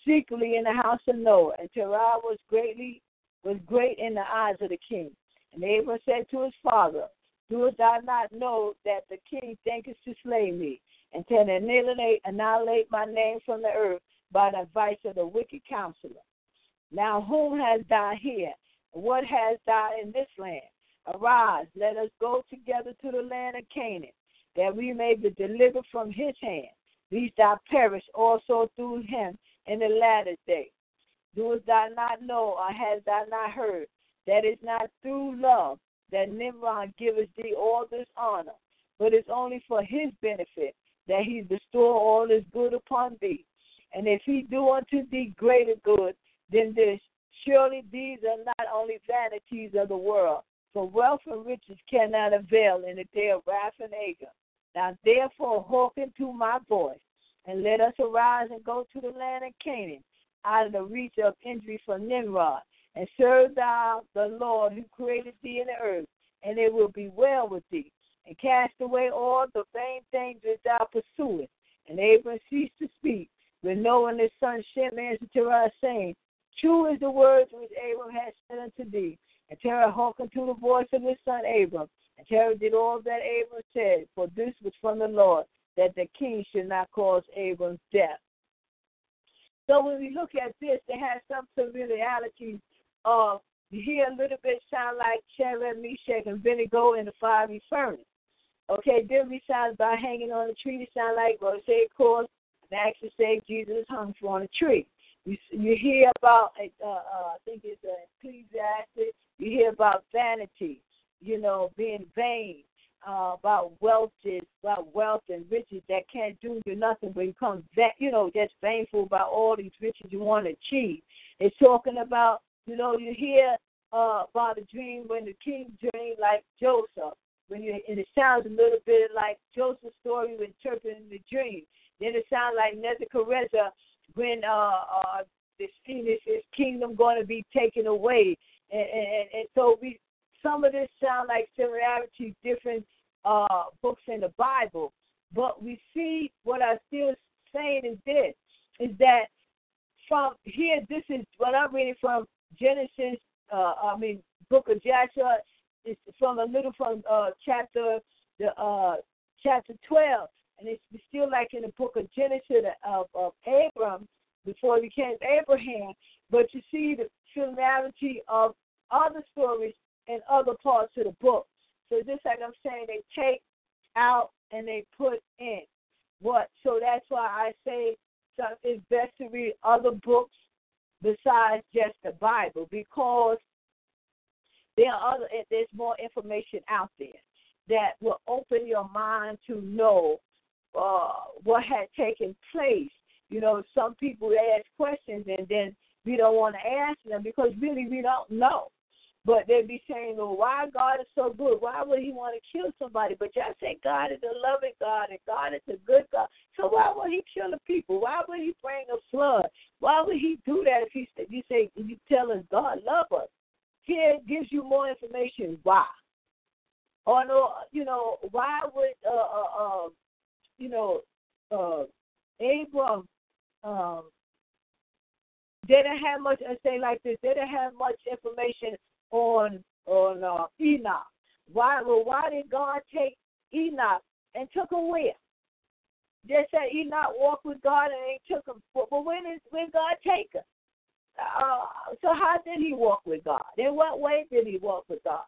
secretly in the house of Noah. And Terah was greatly was great in the eyes of the king. And Abram said to his father, Doest thou not know that the king thinketh to slay me, and to annihilate, annihilate my name from the earth by the advice of the wicked counselor? Now whom hast thou here? What hast thou in this land? Arise, let us go together to the land of Canaan that we may be delivered from his hand, lest thou perish also through him in the latter day. Doest thou not know, or hast thou not heard, that it's not through love that Nimrod giveth thee all this honor, but it's only for his benefit that he bestow all this good upon thee. And if he do unto thee greater good than this, surely these are not only vanities of the world, for wealth and riches cannot avail in the day of wrath and anger. Now therefore hearken to my voice, and let us arise and go to the land of Canaan, out of the reach of injury from Nimrod, and serve thou the Lord who created thee in the earth, and it will be well with thee. And cast away all the vain things which thou pursuest. And Abram ceased to speak, when Noah and his son Shem answered Terah, saying, True is the words which Abram has said unto thee. And Terah hearkened to the voice of his son Abram, and Terah did all that Abram said, for this was from the Lord, that the king should not cause Abram's death. So when we look at this, it has some familiarity of you hear a little bit sound like Shadrach, Meshach, and Abednego in the fiery furnace. Okay, then we sound by hanging on a tree. It sound like of course, and actually say Jesus hung for on a tree. You you hear about uh, uh, I think it's uh, Ecclesiastes. You hear about vanity you know, being vain uh, about wealth is about wealth and riches that can't do you nothing but you come that you know just vainful about all these riches you want to achieve. It's talking about you know you hear uh, about a dream when the king dreamed like Joseph. When you and it sounds a little bit like Joseph's story with interpreting the dream. Then it sounds like Nebuchadnezzar when uh, uh, the Phoenix, his kingdom going to be taken away, and, and, and so we some of this sound like similarity different uh, books in the Bible, but we see what I'm still saying is this: is that from here, this is what I'm reading from Genesis. Uh, I mean, Book of Jasher. It's from a little from uh, chapter the uh, chapter 12, and it's still like in the book of Genesis of, of Abram before he became Abraham. But you see the similarity of other stories in other parts of the book. So just like I'm saying, they take out and they put in. What? So that's why I say it's best to read other books besides just the Bible because there are other there's more information out there that will open your mind to know uh, what had taken place. You know, some people ask questions and then we don't want to ask them because really we don't know. But they'd be saying, well, why God is so good? Why would he want to kill somebody? But y'all say God is a loving God and God is a good God. So why would he kill the people? Why would he bring a flood? Why would he do that if he you say you tell us God love us? It gives you more information why. Or no, you know, why would uh, uh, uh you know uh Abram um they didn't have much I say like this, they didn't have much information on on uh, Enoch. Why well why did God take Enoch and took him where? They said Enoch walked with God and he took him. But, when is when God take him? Uh, so how did he walk with God? In what way did he walk with God?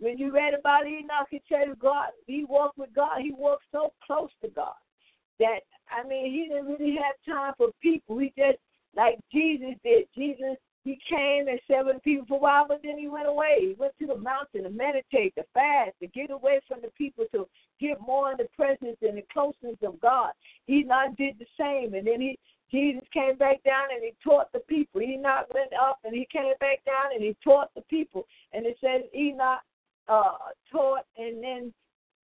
When you read about Enoch, he said God, he walked with God. He walked so close to God that I mean, he didn't really have time for people. He just like Jesus did. Jesus he and sat people for a while, but then he went away. He went to the mountain to meditate, to fast, to get away from the people, to get more in the presence and the closeness of God. He Enoch did the same, and then he Jesus came back down and he taught the people. Enoch went up and he came back down and he taught the people. And it says Enoch uh, taught, and then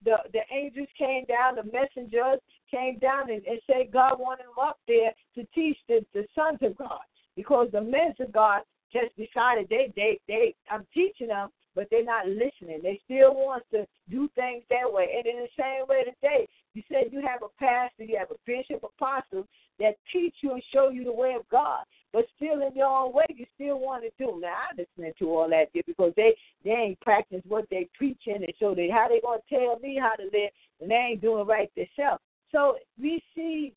the the angels came down, the messengers came down and, and said God wanted him up there to teach the, the sons of God because the men of God just decided they they they I'm teaching them, but they're not listening. They still want to do things that way. And in the same way today, you said you have a pastor, you have a bishop, apostle that teach you and show you the way of God, but still in your own way, you still want to do. Now I listen to all that because they they ain't practice what they preaching, and so they how they gonna tell me how to live, and they ain't doing right themselves. So we see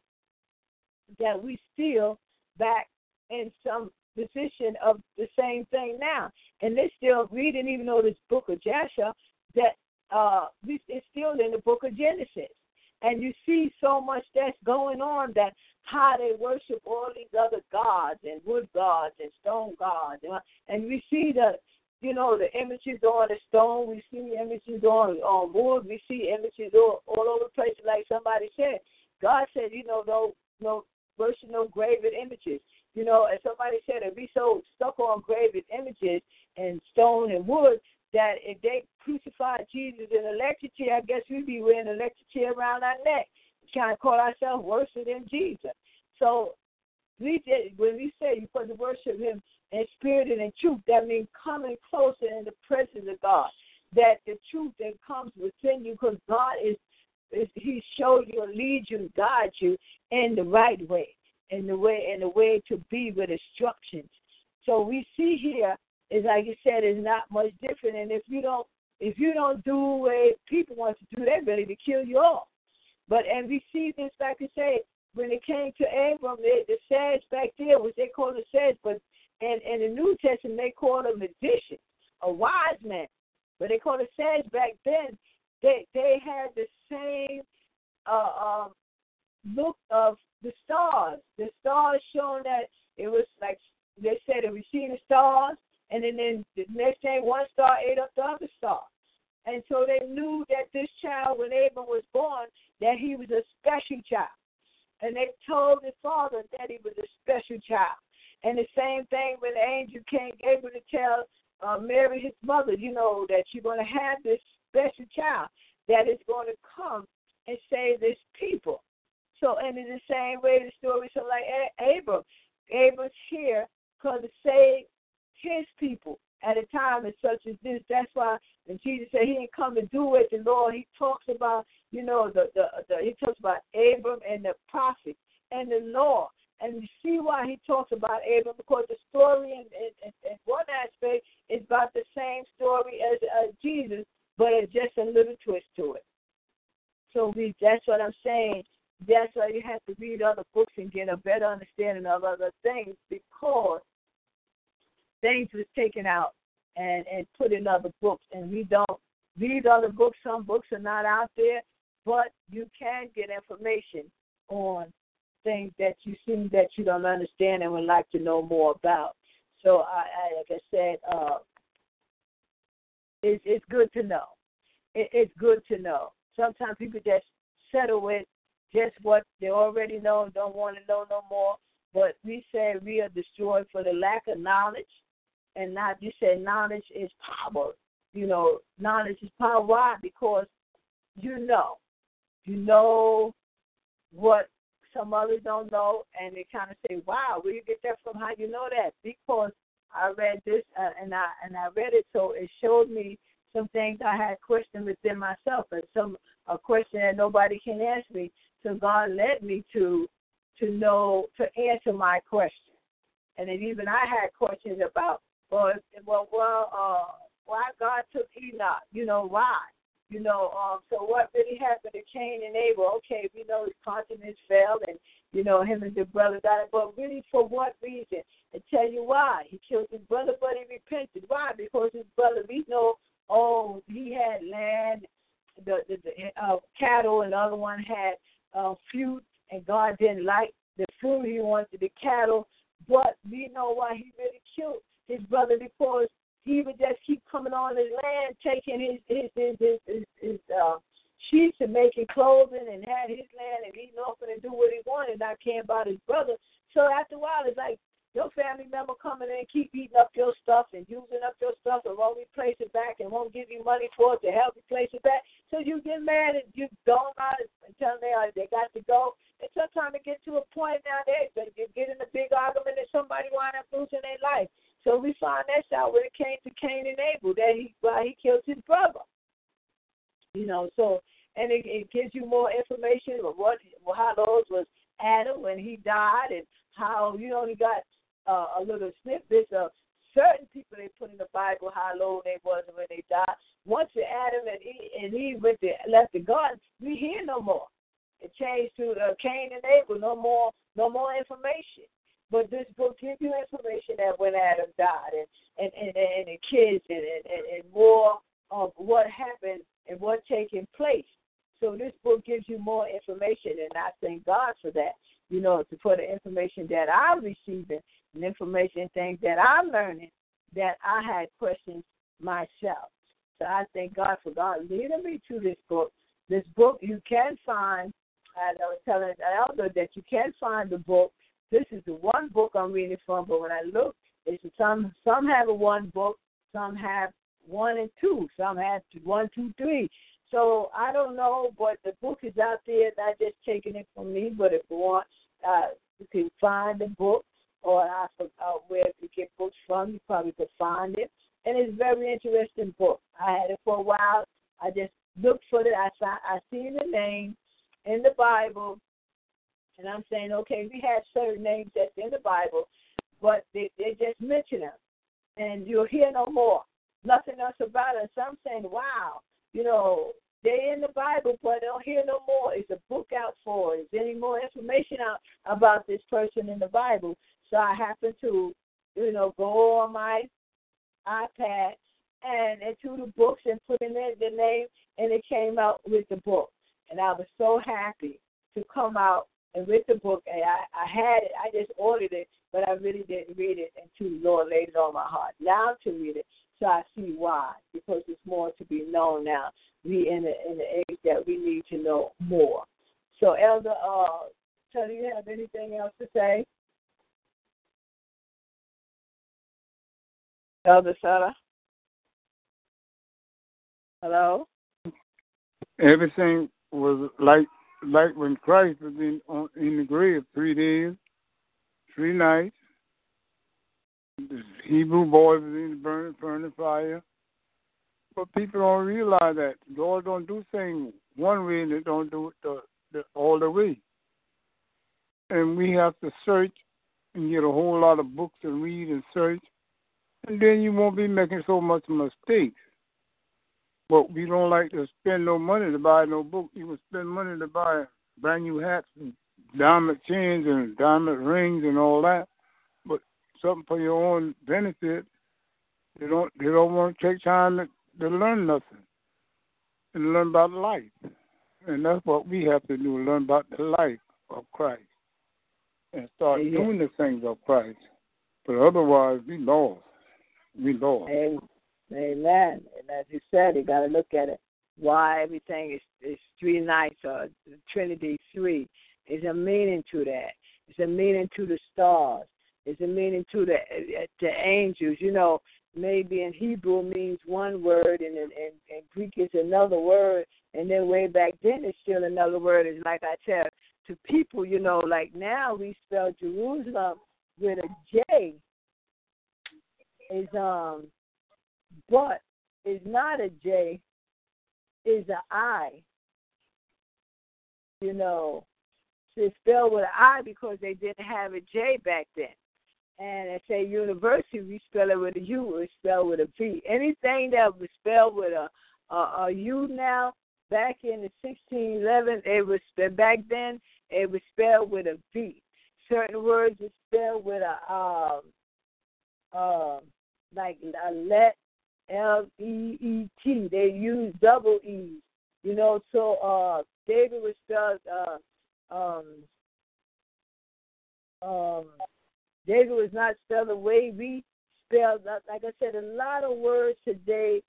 that we still back in some position of the same thing now. And they're still reading, even though this book of Jasher, that uh, it's still in the book of Genesis. And you see so much that's going on that how they worship all these other gods and wood gods and stone gods. And we see the, you know, the images on the stone. We see images on, on wood. We see images all, all over the place. Like somebody said, God said, you know, no, no worship no graven images. You know, as somebody said if we so stuck on graven images and stone and wood that if they crucified Jesus in an electric chair, I guess we'd be wearing an electric chair around our neck, trying to call ourselves worse than Jesus. So we did when we say you're supposed to worship him in spirit and in truth, that means coming closer in the presence of God. That the truth that comes within you because God is, is He showed you and leads you and guides you in the right way in the way in the way to be with instructions. So we see here is like you said, is not much different. And if you don't if you don't do what people want to do, they're ready to kill you off. But and we see this like I say, when it came to Abram, the, the sage back there was they called a sage, but and in the New Testament they called a magician, a wise man. But they called a sage back then. They they had the same uh, um, look of the stars. The stars showing that it was like they said it was seeing the stars, and then, then the next day one star ate up the other star. And so they knew that this child, when Abram was born, that he was a special child. And they told his father that he was a special child. And the same thing when the angel came, able to tell uh, Mary, his mother, you know, that you're going to have this special child. that is going to come and save this people. So, and in the same way, the story so like Abram, Abram's here because to save his people at a time as such as this. That's why when Jesus said he didn't come to do it, the Lord, he talks about, you know, the, the, the he talks about Abram and the prophet and the law. And you see why he talks about Abram because the story in, in, in one aspect is about the same story as uh, Jesus, but it's just a little twist to it. So we that's what I'm saying. That's why you have to read other books and get a better understanding of other things because things was taken out and and put in other books, and we don't read other books. Some books are not out there, but you can get information on things that you seem that you don't understand and would like to know more about. So I, I like I said, uh, it's it's good to know. It, it's good to know. Sometimes people just settle with just what they already know and don't want to know no more. But we say we are destroyed for the lack of knowledge, and not you said knowledge is power. You know, knowledge is power. Why? Because you know, you know what some others don't know, and they kind of say, "Wow, where you get that from? How you know that?" Because I read this uh, and I and I read it, so it showed me some things I had questioned within myself, and some a question that nobody can answer me. So God led me to to know to answer my question, and then even I had questions about well, well, well, uh, why God took Enoch? You know why? You know, um, so what really happened to Cain and Abel? Okay, we know his continence fell, and you know him and his brother died, but really for what reason? And tell you why. He killed his brother, but he repented. Why? Because his brother, we know, oh, he had land, the the, the uh, cattle, and the other one had uh, fruit, and God didn't like the food. He wanted the cattle, but we know why he really killed his brother because he would just keep coming on his land, taking his his his his, his, his uh, sheets and making clothing and had his land and eating off and do what he wanted, not caring about his brother. So after a while, it's like your family member coming in and keep eating up your stuff and using up your stuff and won't replace it back and won't give you money for it to help replace it back. So you get mad and you go out and tell them they, they got to go. And sometimes it gets to a point now they, they get in a big argument and somebody wind up losing their life. So we find that out when it came to Cain and Abel that he why he killed his brother. You know, so and it, it gives you more information of what how those was Adam when he died and how you only got uh, a little snippets of certain people they put in the Bible how low they was when they died. Once Adam and Eve, and Eve went to, left the garden, we hear no more. It changed to uh, Cain and Abel. No more, no more information. But this book gives you information that when Adam died and and and, and the kids and, and and more of what happened and what taking place. So this book gives you more information, and I thank God for that. You know, to for the information that I'm receiving and information things that I'm learning that I had questions myself. So I thank God for God leading me to this book. This book you can find. I was telling elder that you can find the book this is the one book I'm reading from, but when I look, it's some some have a one book, some have one and two, some have one, two, three. So I don't know, but the book is out there. Not just taking it from me, but if you want, uh, you can find the book, or I uh, where to get books from. You probably could find it, and it's a very interesting book. I had it for a while. I just looked for it. I saw I seen the name in the Bible, and I'm saying, okay, we have certain names that's in the Bible, but they, they just mention them. And you'll hear no more. Nothing else about it. So I'm saying, wow, you know, they're in the Bible, but don't hear no more. Is a book out for? Is any more information out about this person in the Bible? So I happened to, you know, go on my iPad and into the books and put in the name, and it came out with the book. And I was so happy to come out and with the book, and I, I had it. I just ordered it, but I really didn't read it until the Lord laid it on my heart. Now to read it, so I see why, because it's more to be known now. We in the in the age that we need to know more. So, Elder, uh, do you have anything else to say? Elder Sutter? Hello? everything was like like when Christ was in on, in the grave three days, three nights. The Hebrew boys was in the burning, burning fire. But people don't realize that God don't do things one way and they don't do it the, the, all the way. And we have to search and get a whole lot of books and read and search, and then you won't be making so much mistakes. But we don't like to spend no money to buy no book. You can spend money to buy brand new hats and diamond chains and diamond rings and all that. But something for your own benefit, they don't they don't want to take time to, to learn nothing and learn about life. And that's what we have to do, learn about the life of Christ and start doing the things of Christ. But otherwise we lost. We. Amen. And as you said, you got to look at it. Why everything is, is three nights or Trinity three. There's a meaning to that. There's a meaning to the stars. There's a meaning to the eh, eh, the angels. You know, maybe in Hebrew means one word, and in, in, in Greek is another word, and then way back then it's still another word. It's like I tell to people, you know, like now we spell Jerusalem with a J. Is um but is not a J, is a I. You know, it's spelled with an I because they didn't have a J back then. And at say university, we spell it with a U, it's spelled with a V. Anything that was spelled with a a, a U now, back in the 1611, it was back then it was spelled with a V. Certain words are spelled with a um um like a let L E E T. They use double E's. You know, so uh David was spelled uh um um David was not spelled the way we spelled like I said, a lot of words today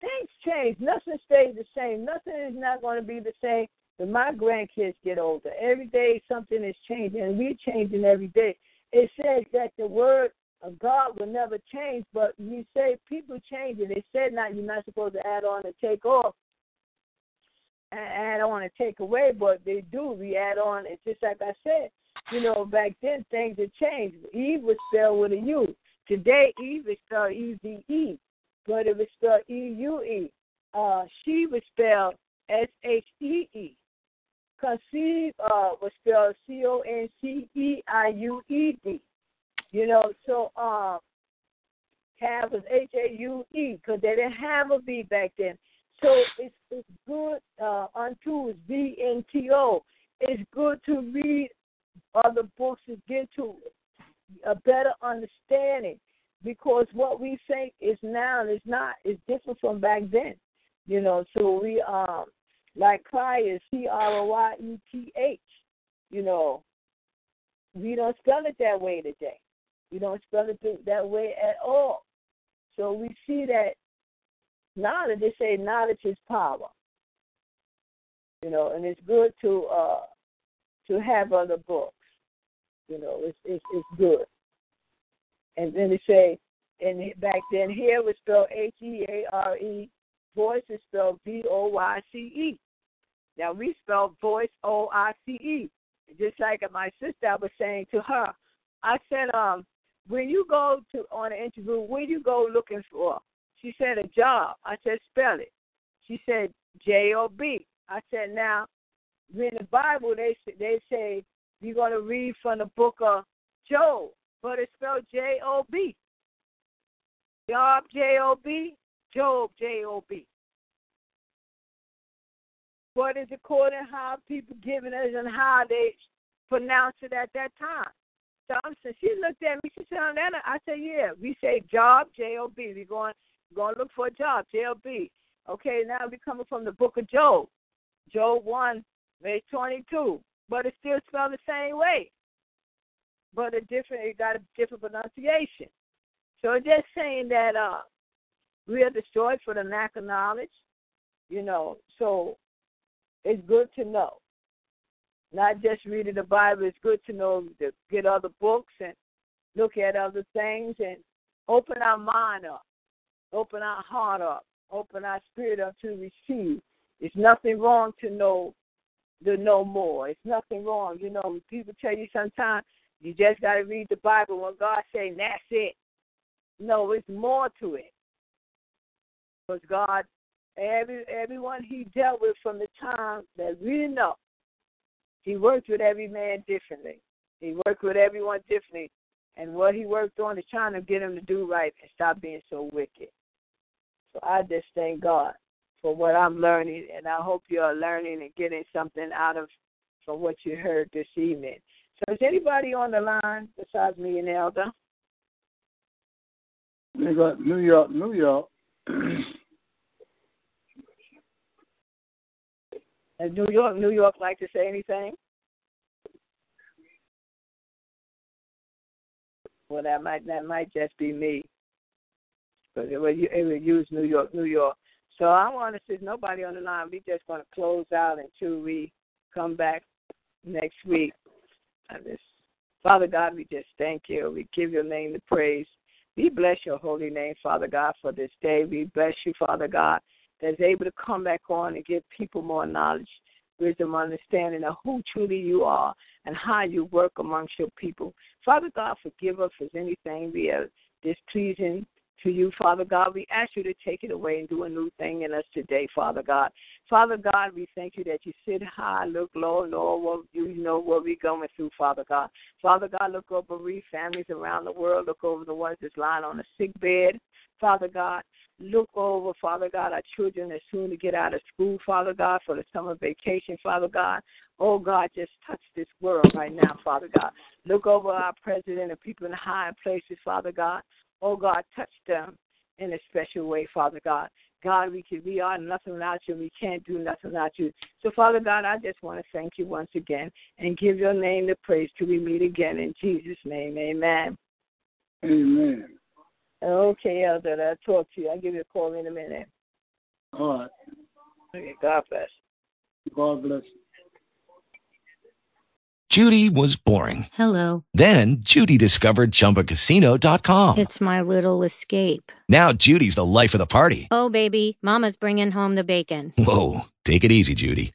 things change. Nothing stays the same. Nothing is not going to be the same when my grandkids get older. Every day something is changing and we're changing every day. It says that the word God will never change, but you say people change and they said not you're not supposed to add on and take off add on and take away, but they do. We add on and just like I said, you know, back then things had changed. Eve was spelled with a U. Today Eve is spelled E V E, but it was spelled E U E. Uh she was spelled S H E E. Conceive uh was spelled C O N C E I U E D. You know, so um, have was H A U E because they didn't have a V back then. So it's it's good. Uh, unto is V N T O. It's good to read other books and get to a better understanding because what we think is now is not is different from back then. You know, so we um like cry is C R O Y E T H. You know, we don't spell it that way today. We don't spell it that way at all. So we see that knowledge, they say knowledge is power. You know, and it's good to uh to have other books. You know, it's it's it's good. And then they say and back then here was spelled H E A R E, voice is spelled V O Y C E. Now we spell voice O I C E. Just like my sister I was saying to her. I said, um, when you go to on an interview, where you go looking for? She said a job. I said spell it. She said J O B. I said now, in the Bible they they say you're to read from the book of Job, but it's spelled J O B. Job J O B, Job J O B. What is according how people giving us and how they pronounce it at that time. Thompson, she looked at me. She said, Atlanta. I said, yeah. We say job, J O B. We're going, going to look for a job, J O B. Okay, now we're coming from the book of Job. Job 1, verse 22. But it still spelled the same way. But a different, it got a different pronunciation. So just saying that uh, we are destroyed for the lack of knowledge, you know. So it's good to know not just reading the Bible. It's good to know to get other books and look at other things and open our mind up, open our heart up, open our spirit up to receive. It's nothing wrong to know to know more. It's nothing wrong. You know, people tell you sometimes you just got to read the Bible when God saying that's it. No, it's more to it. Because God, every everyone He dealt with from the time that we know, He worked with every man differently. He worked with everyone differently, and what He worked on is trying to get them to do right and stop being so wicked. So I just thank God for what I'm learning, and I hope you are learning and getting something out of from what you heard this evening. So is anybody on the line besides me and Elder? They got New York, New York. New York, New York like to say anything? Well, that might that might just be me, but it would, it would use New York, New York. So I want to see nobody on the line. We just going to close out until we come back next week. I Just, Father God, we just thank you. We give your name the praise. We bless your holy name, Father God, for this day. We bless you, Father God, that's able to come back on and give people more knowledge, wisdom, understanding of who truly you are and how you work amongst your people. Father God, forgive us for anything we are displeasing to you, Father God. We ask you to take it away and do a new thing in us today, Father God. Father God, we thank you that you sit high, look low, Lord, what you know what we're going through, Father God. Father God, look over bereaved families around the world. Look over the ones that's lying on a sick bed, Father God. Look over, Father God, our children that's soon to get out of school, Father God, for the summer vacation, Father God. Oh God, just touch this world right now, Father God. Look over our president and people in high places, Father God. Oh God, touch them in a special way, Father God. God, we can, we are nothing without you. We can't do nothing without you. So, Father God, I just want to thank you once again and give your name the praise till we meet again in Jesus' name. Amen. Amen. Okay, Elder, I'll talk to you. I'll give you a call in a minute. All right. Okay, God bless. God bless. Judy was boring. Hello. Then Judy discovered ChumbaCasino.com. It's my little escape. Now Judy's the life of the party. Oh, baby, Mama's bringing home the bacon. Whoa, take it easy, Judy.